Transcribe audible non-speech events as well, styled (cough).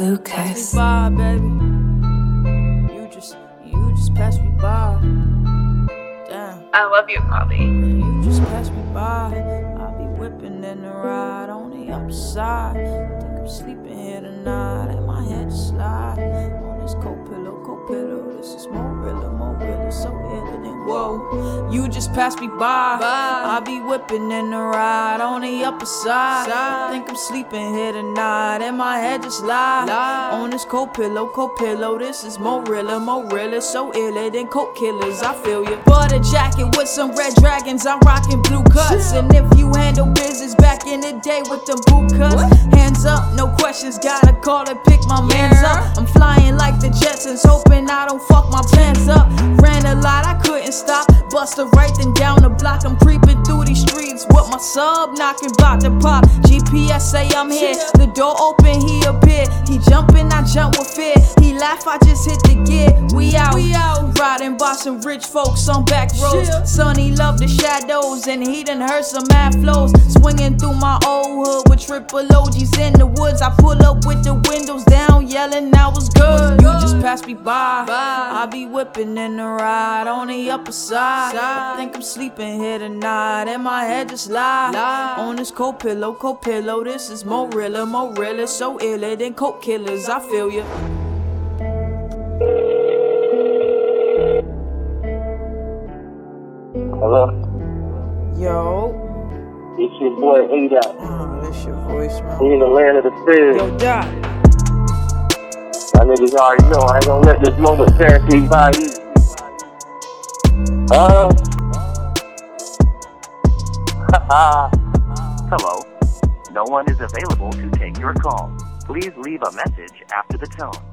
Lucas. By, baby. You just, you just passed me by. Damn. I love you, Bobby. You just passed me by. I'll be whipping in the ride on the upside. Think I'm sleeping here tonight, and my whoa. You just passed me by. I'll be whipping in the ride on the upper side. Think I'm sleeping here tonight, and my head just lie on this cold pillow, cold pillow. This is more realer, so iller than coke killers. I feel you. Butter jacket with some red dragons. I'm rocking blue cuts, and if you handle business back in the day with them boot cuts, hands up, no questions. Gotta call and pick my mans up. I'm flying like the Jetsons, hoping I don't fuck my pants up. Ran a lot, I couldn't stop. Buster right then down the block. I'm creeping through these streets with my sub knocking about to pop. GPS say I'm here. The door open, he appear. He jumping, I jump with fear. He laugh, I just hit the gear. We out, we out. Riding by some rich folks on back roads. Sonny love the shadows, and he done heard some mad flows. Swinging through my old hood with triple OGs in the woods. I pull up with the windows down, yelling, I was good. You just passed me by. I be whipping in the ride on the upper side. I think I'm sleeping here tonight, and my head just lie on this cold pillow, cold pillow. This is more realer, more realer, so iller than coke killers. I feel you. Hello? Yo, It's your boy A-Dot. oh, this your voice, man. We in the land of the free. Yo, Doc. My niggas already know I ain't gonna let this moment pass me by easy. Uh. (laughs) Hello. No one is available to take your call. Please leave a message after the tone.